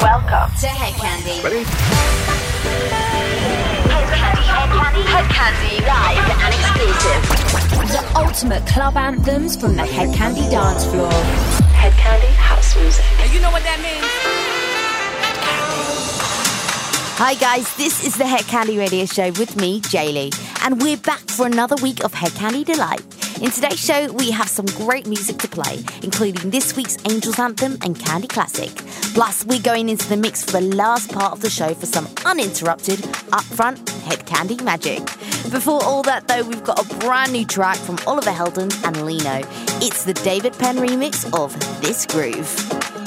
Welcome to Hed Kandi. Ready? Hed Kandi, Hed Kandi, Hed Kandi, live and exclusive. The ultimate club anthems from the Hed Kandi dance floor. Hed Kandi House Music. And you know what that means? Hi guys, this is the Hed Kandi Radio Show with me, Jaylee, and we're back for another week of Hed Kandi Delight. In today's show, we have some great music to play, including this week's Angels Anthem and Candy Classic. Plus, we're going into the mix for the last part of the show for some uninterrupted, upfront Hed Kandi magic. Before all that, though, we've got a brand new track from Oliver Heldens and Lenno. It's the David Penn remix of This Groove.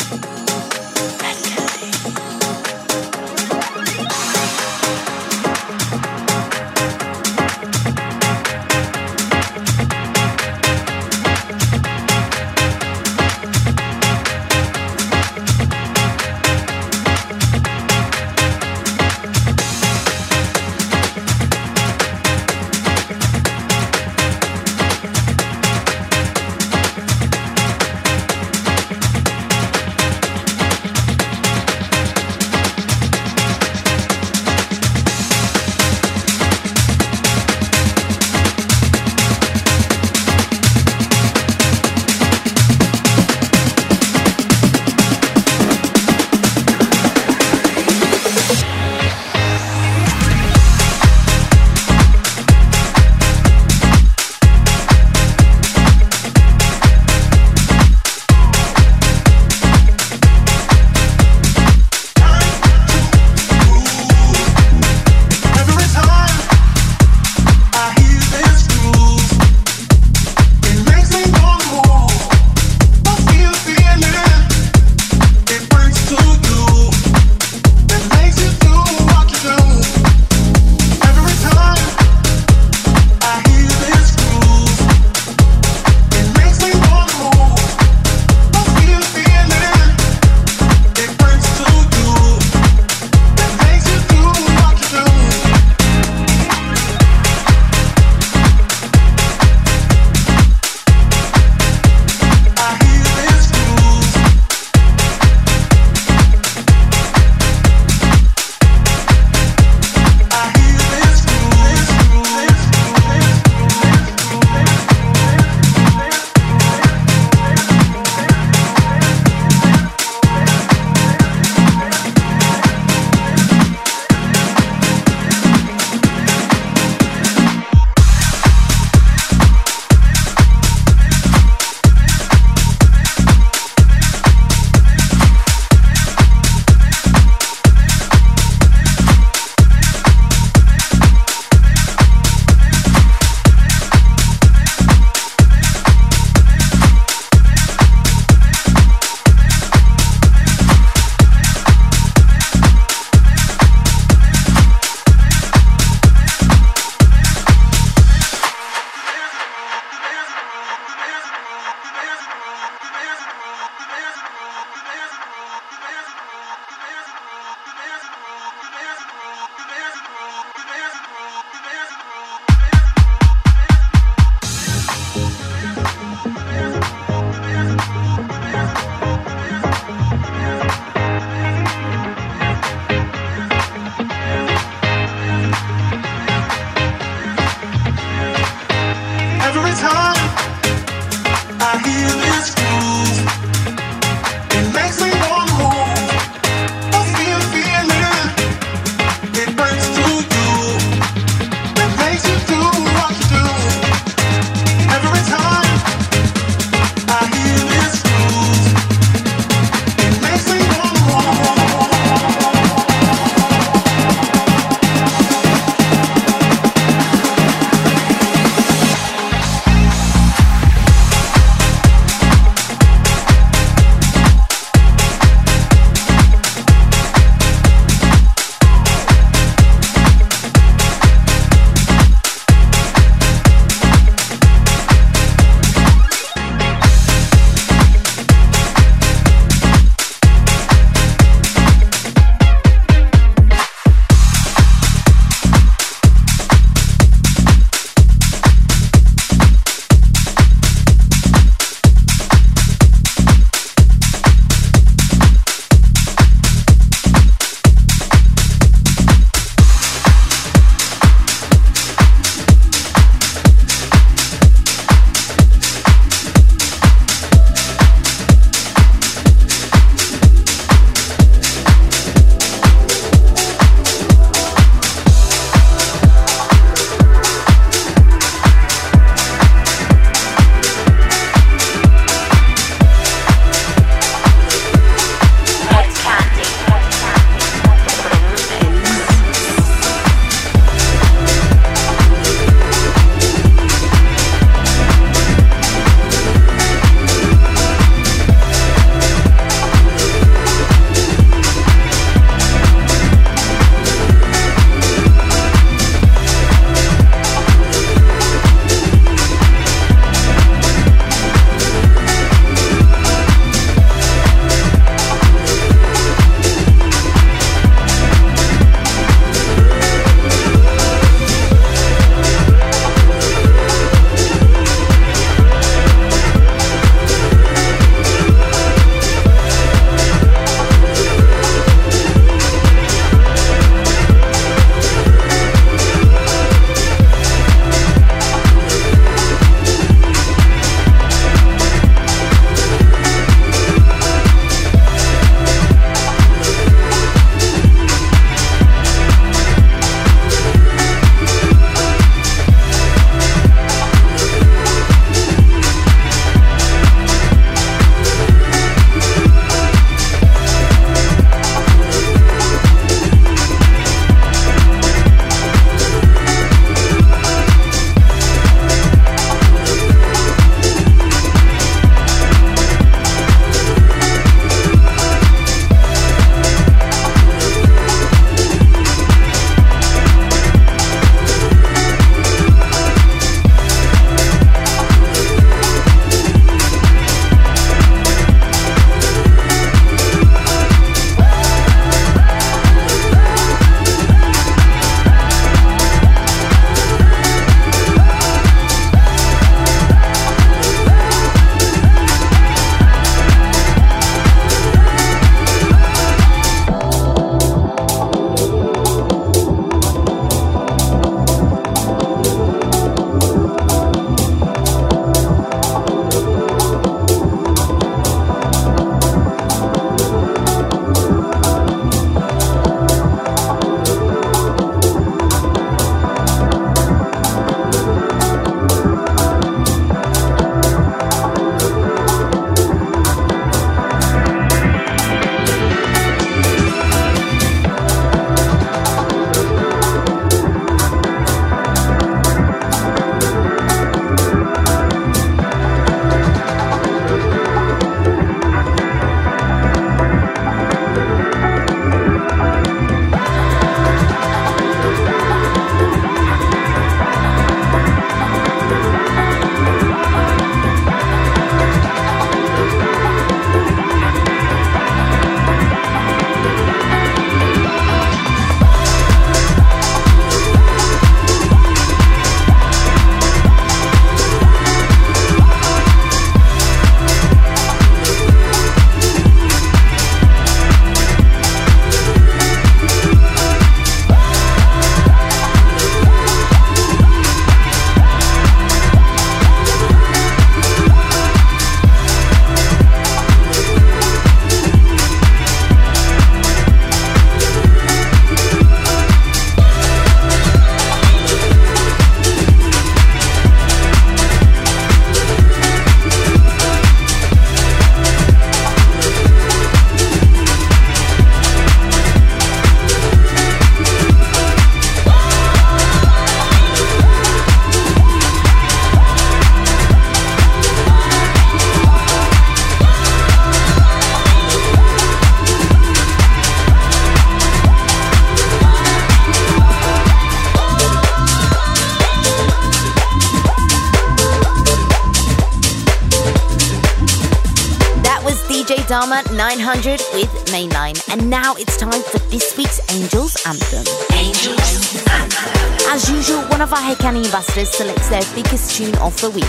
Dharma 900 with Mainline. And now it's time for this week's Angels Anthem. Angels Anthem. As usual, one of our Candy ambassadors selects their biggest tune of the week.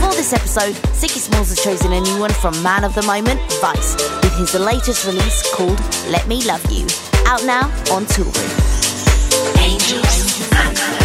For this episode, Ziggy Smalls has chosen a new one from Man of the Moment, Vice, with his latest release called Let Me Love You. Out now on Toolroom. Angels Anthem.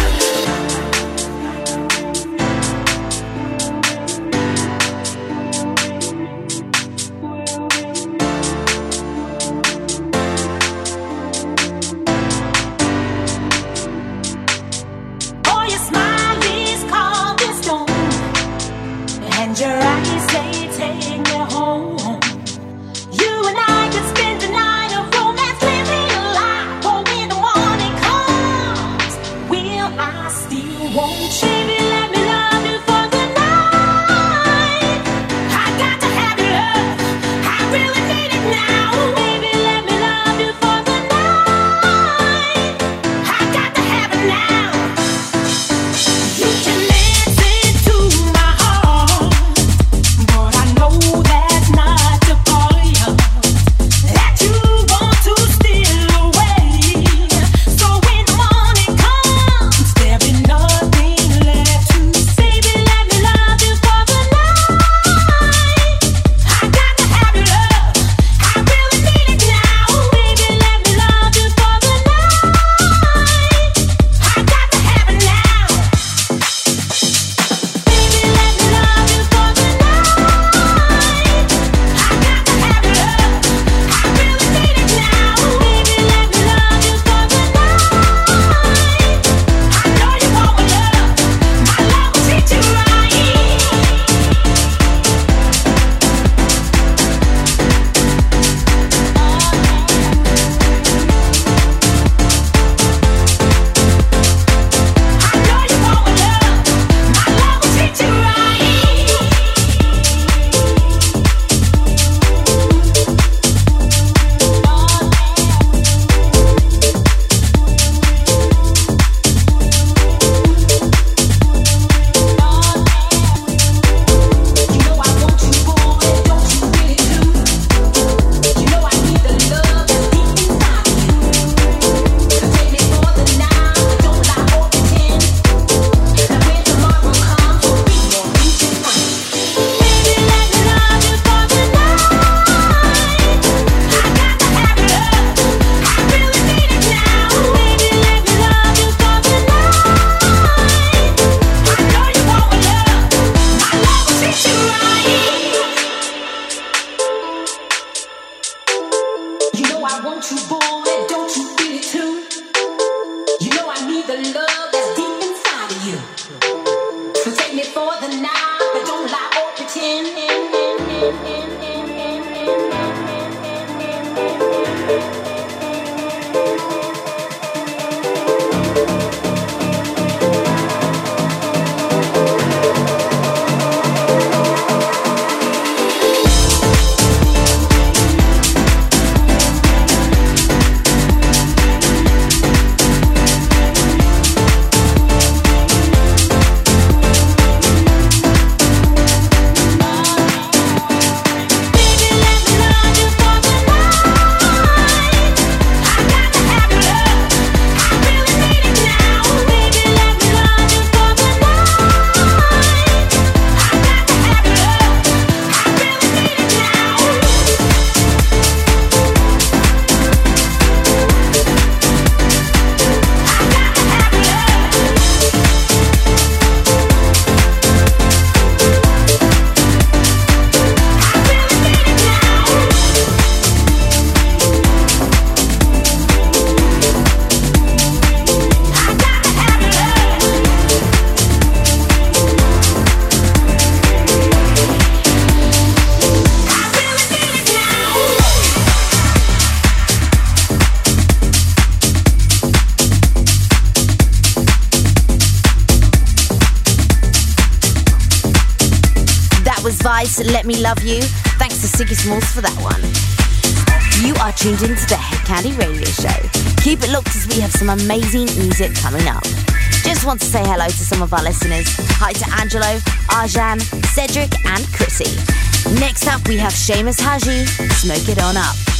Let Me Love You. Thanks to Ziggy Smalls for that one. You are tuned into the Hed Kandi Radio Show. Keep it locked as we have some amazing music coming up. Just want to say hello to some of our listeners. Hi to Angelo, Arjan, Cedric, and Chrissy. Next up, we have Seamus Haji, Smoke It On Up.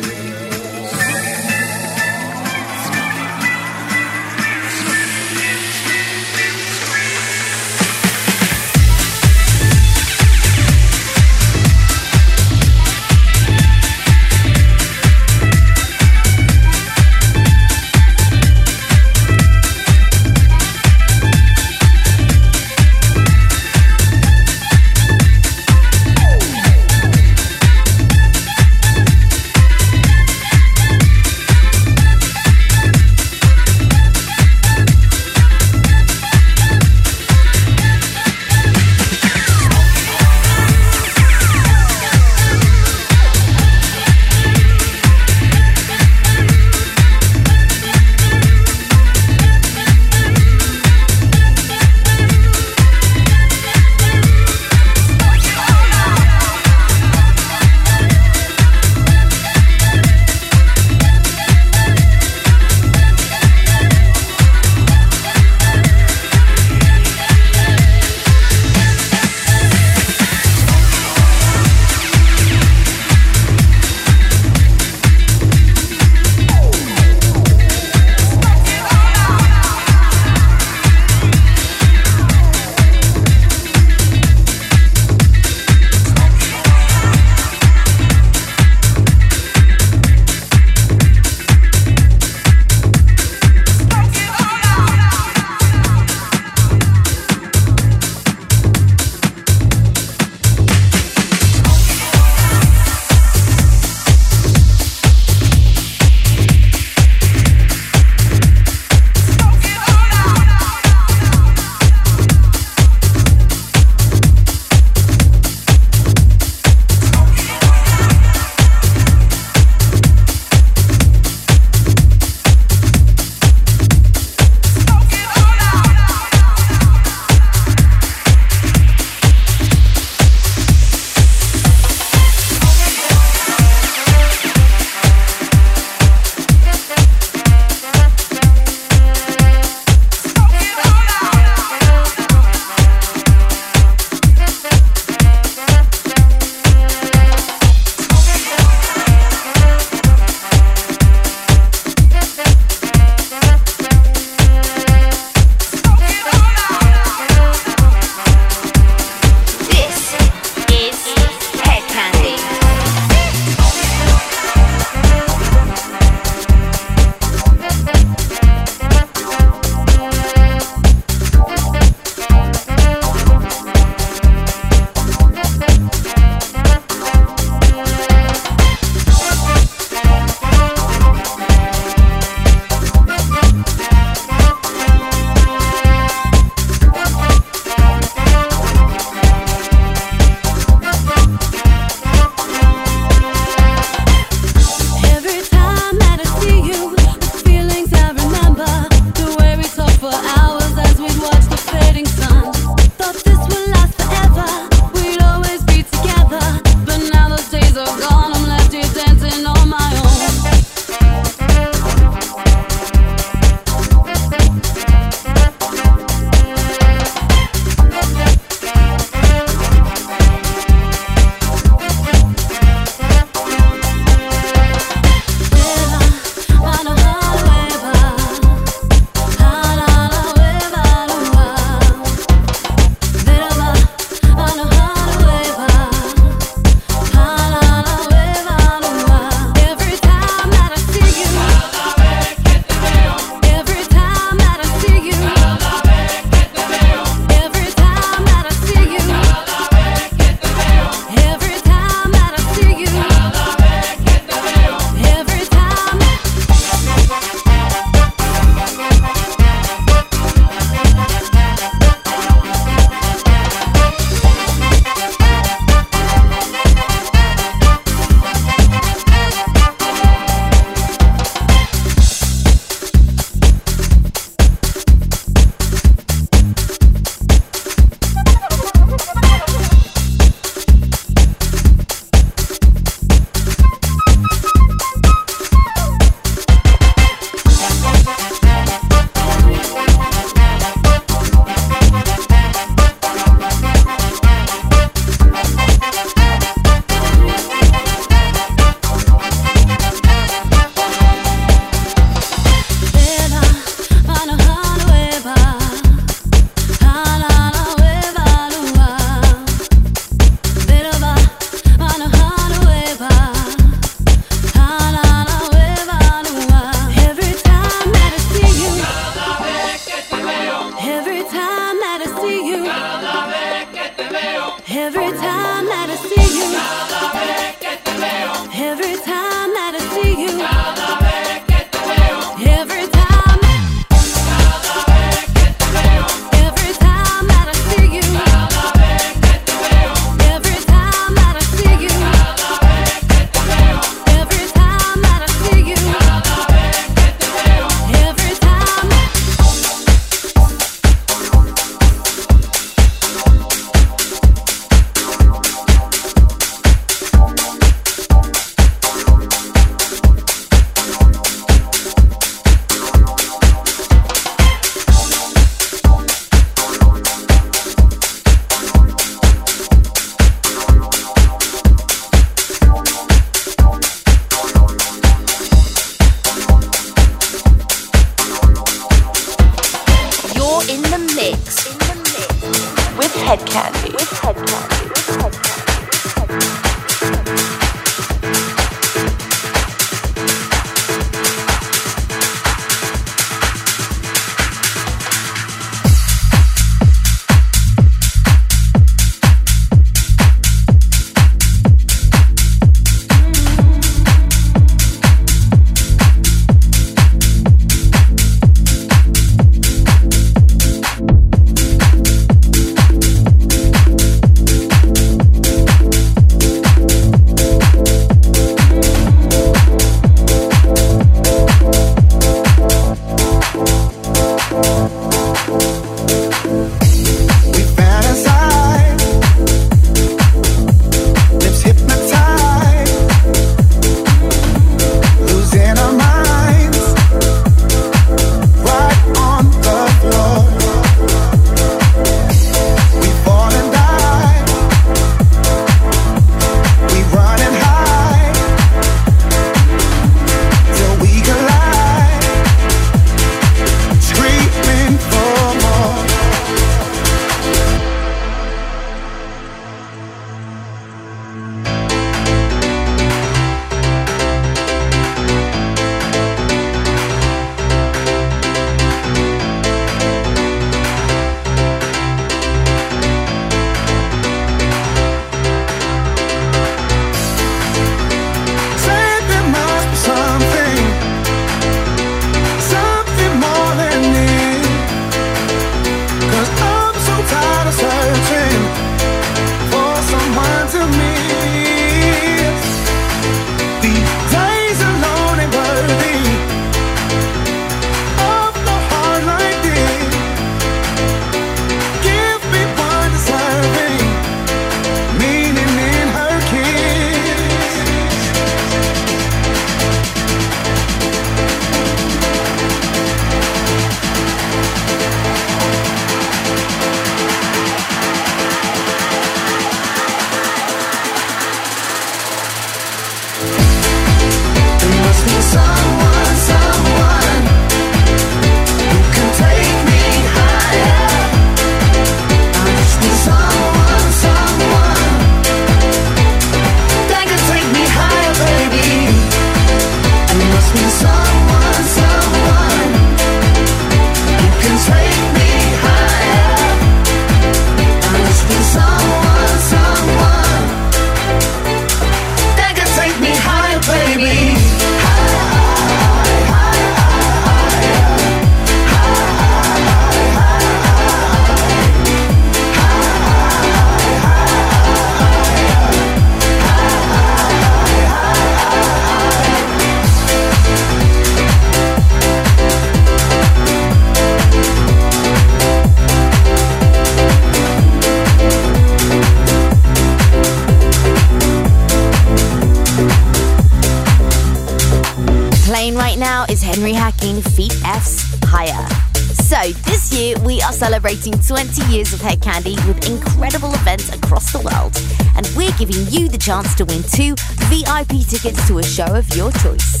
Celebrating 20 years of Hed Kandi with incredible events across the world. And we're giving you the chance to win two VIP tickets to a show of your choice.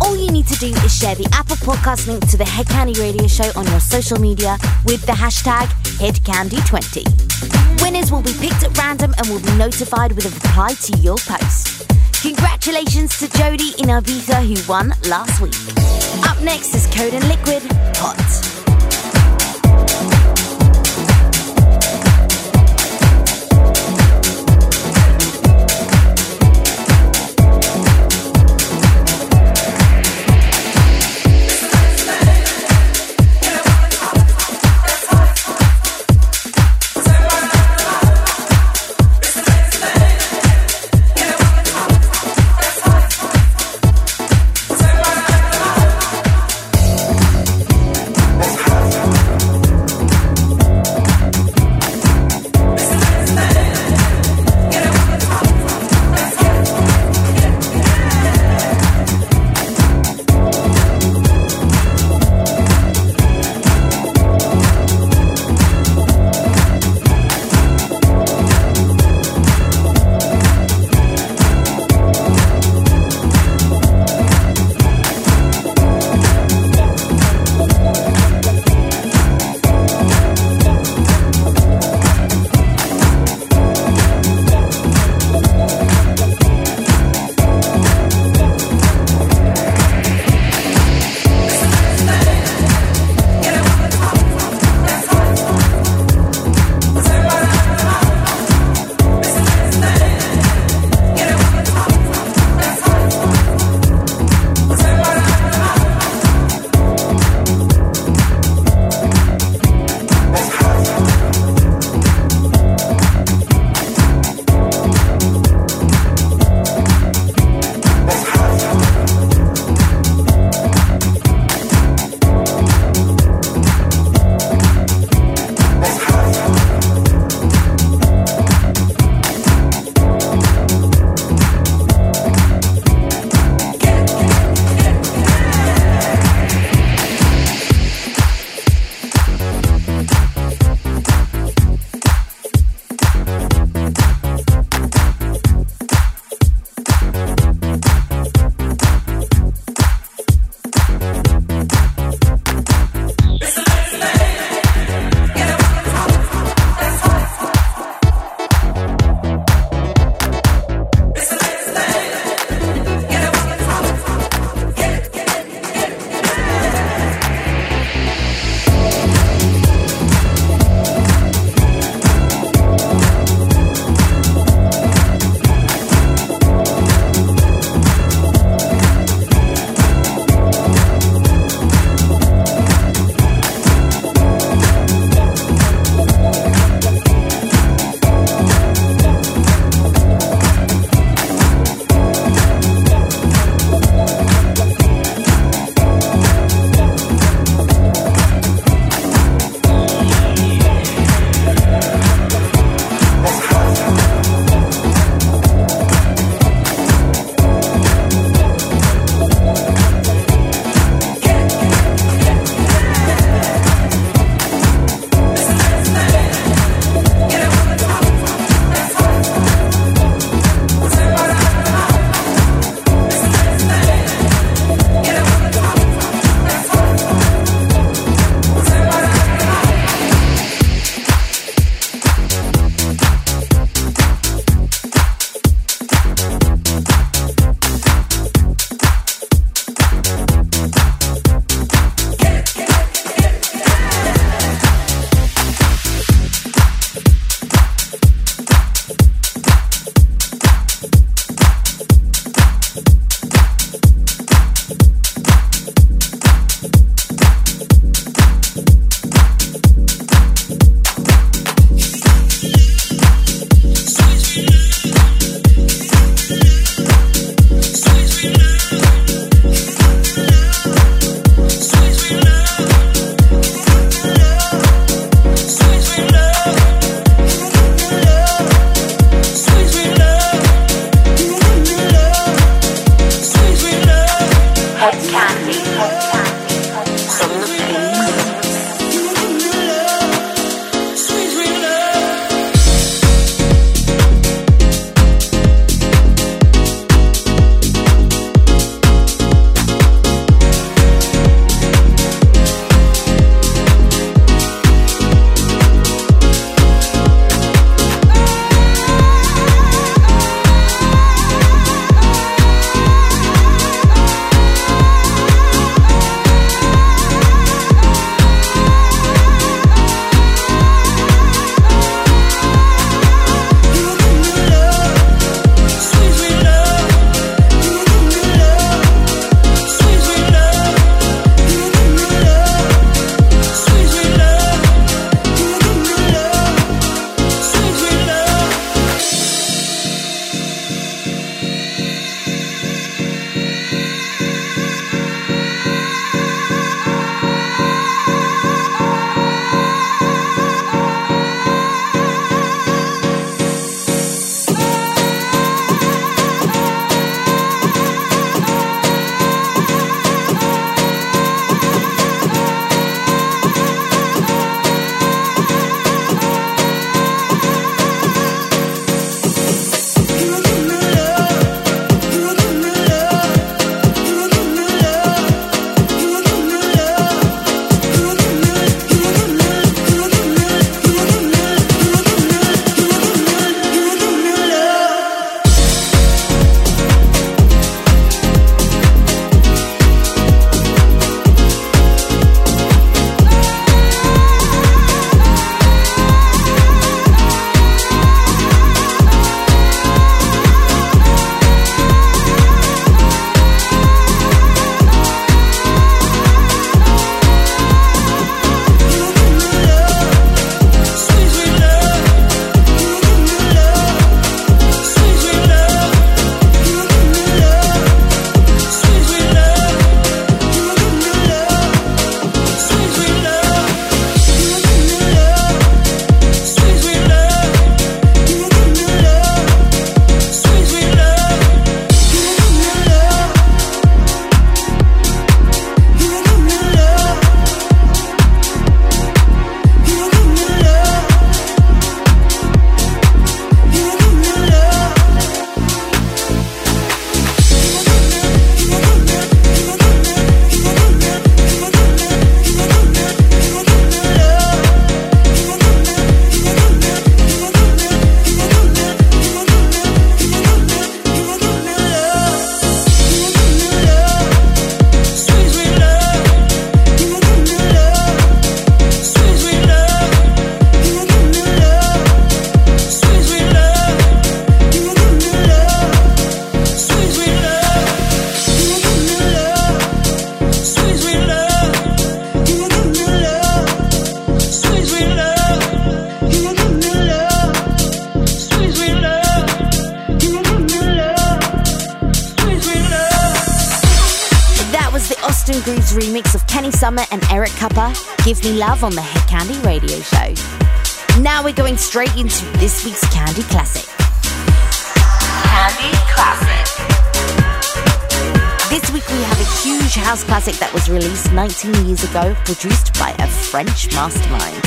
All you need to do is share the Apple Podcast link to the Hed Kandi Radio Show on your social media with the hashtag HedKandi20. Winners will be picked at random and will be notified with a reply to your post. Congratulations to Jody in Ibiza who won last week. Up next is Code and Liquid Hot. Love on the Hed Kandi Radio Show. Now we're going straight into this week's Kandi Classic. Kandi Classic. This week we have a huge house classic that was released 19 years ago, produced by a French mastermind.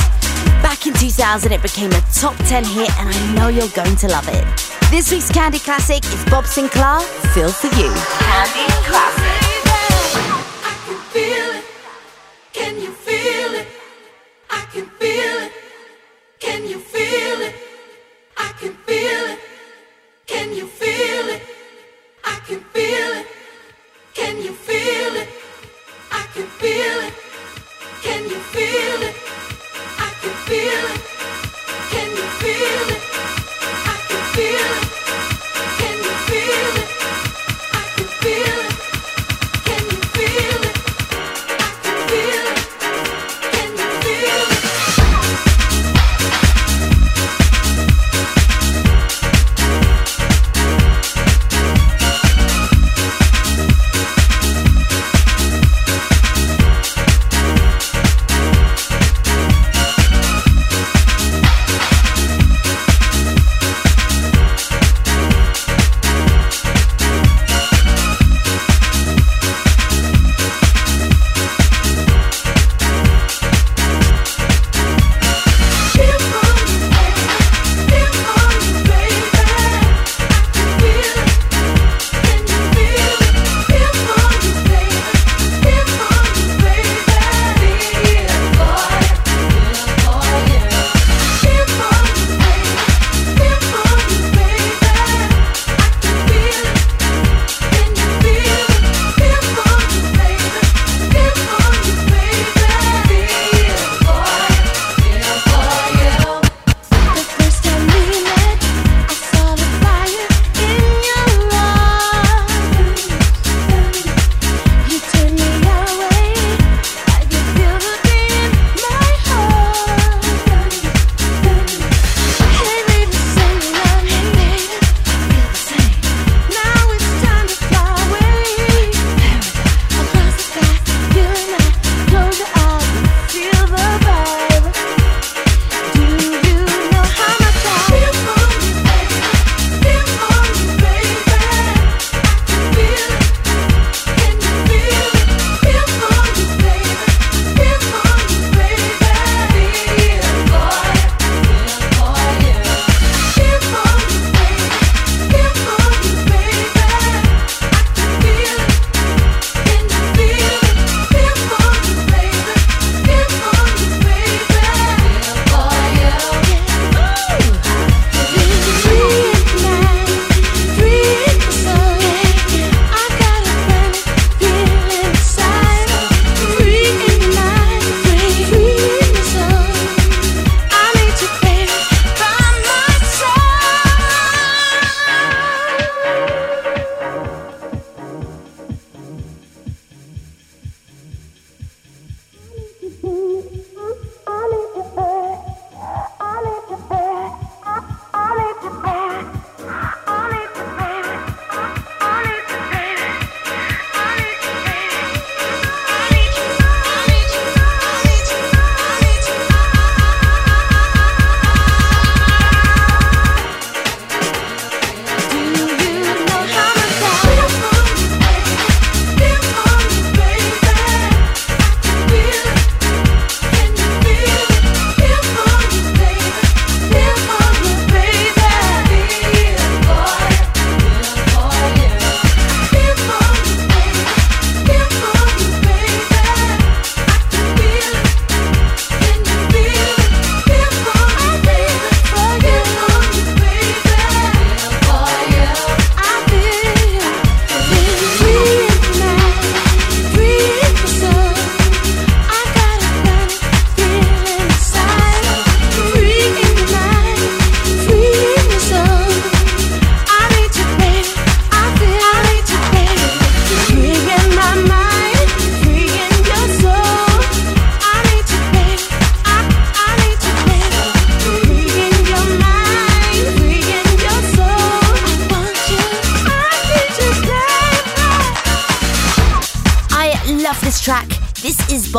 Back in 2000, it became a top 10 hit, and I know you're going to love it. This week's Kandi Classic is Bob Sinclar, Feel For You. Kandi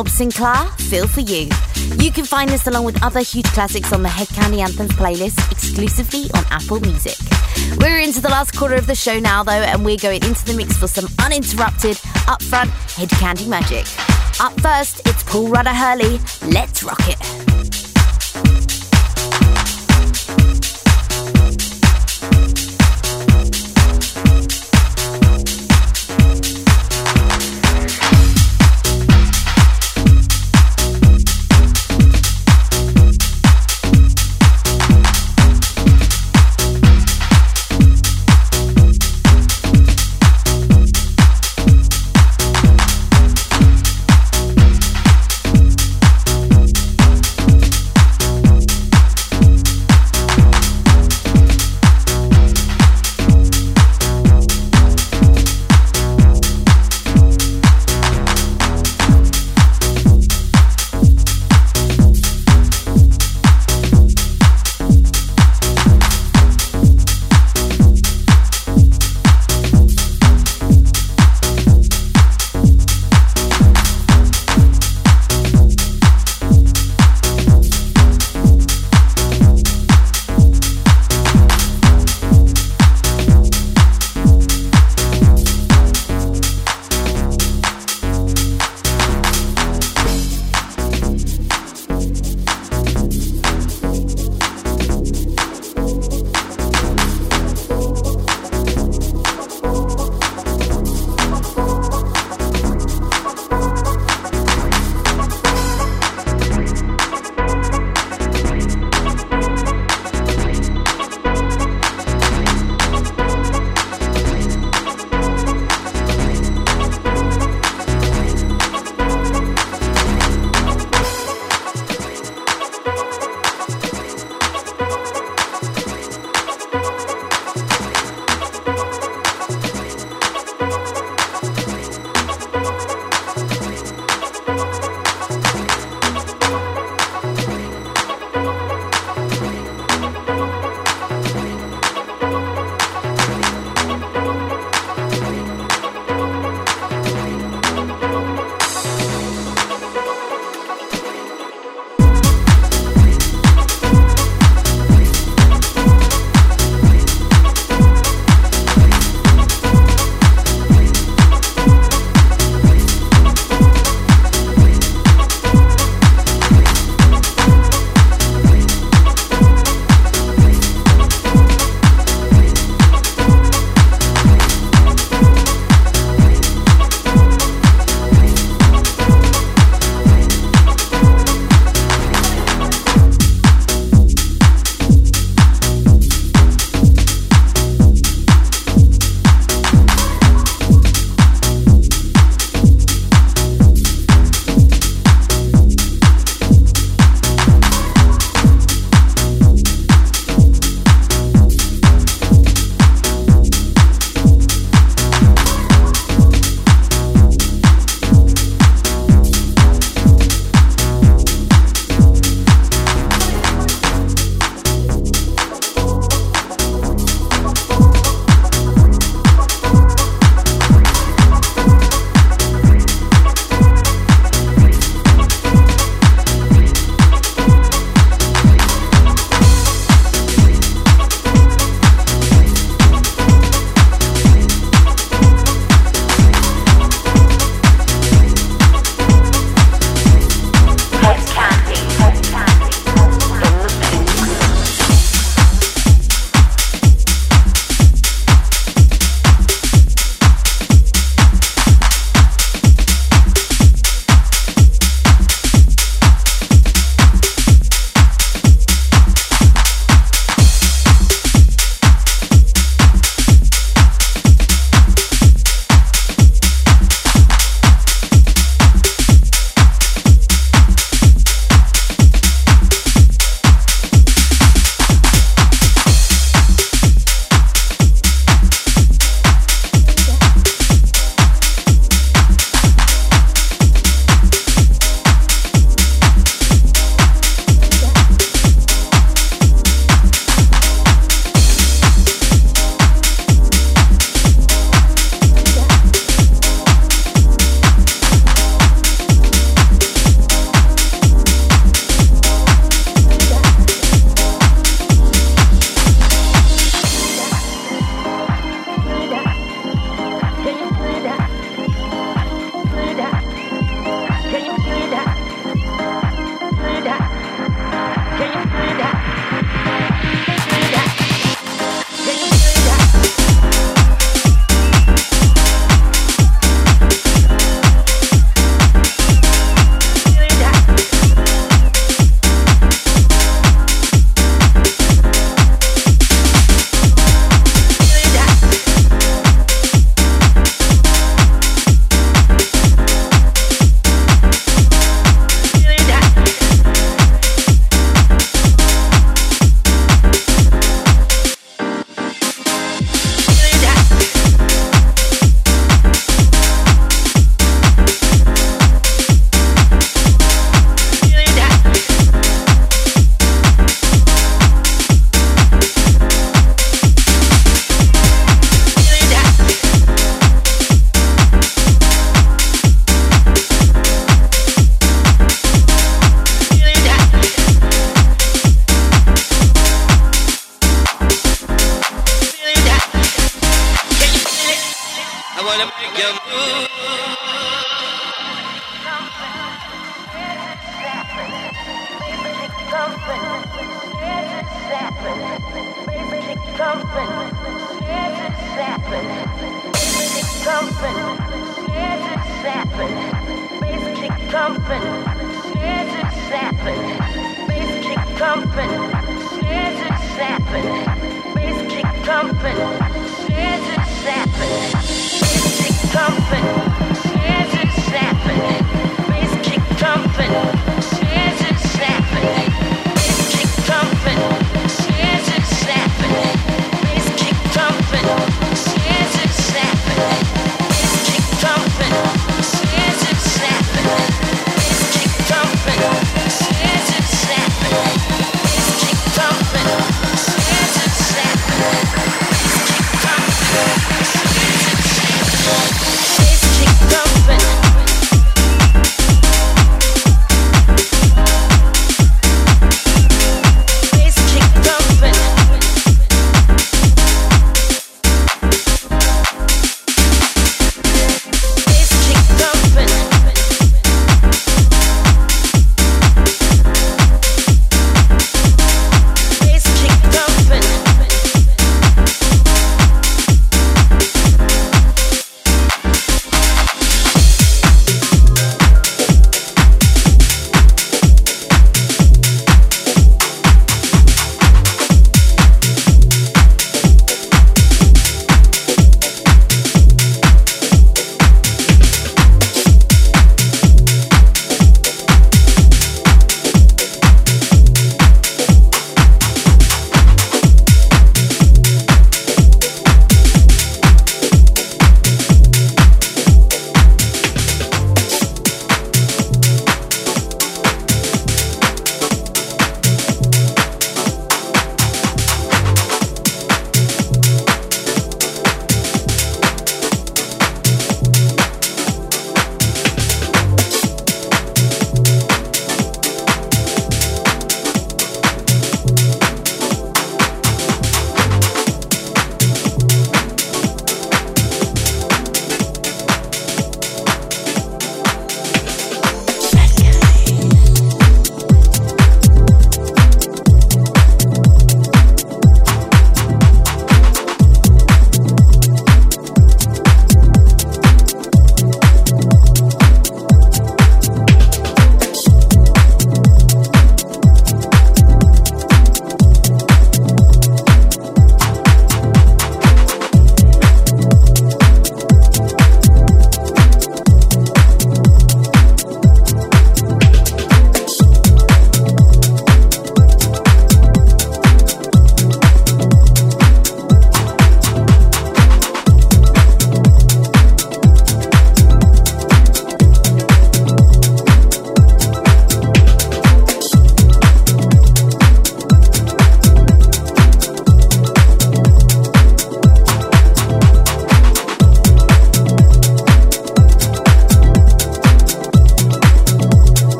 Bob Sinclar, Feel For You. You can find this along with other huge classics on the Hed Kandi Anthems playlist exclusively on Apple Music. We're into the last quarter of the show now, though, and we're going into the mix for some uninterrupted, upfront Kandi magic. Up first, it's Paul Rudder Hurley. Let's rock it.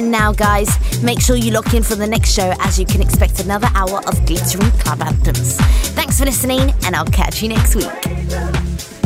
End now, guys. Make sure you lock in for the next show as you can expect another hour of glittering club anthems. Thanks for listening, and I'll catch you next week.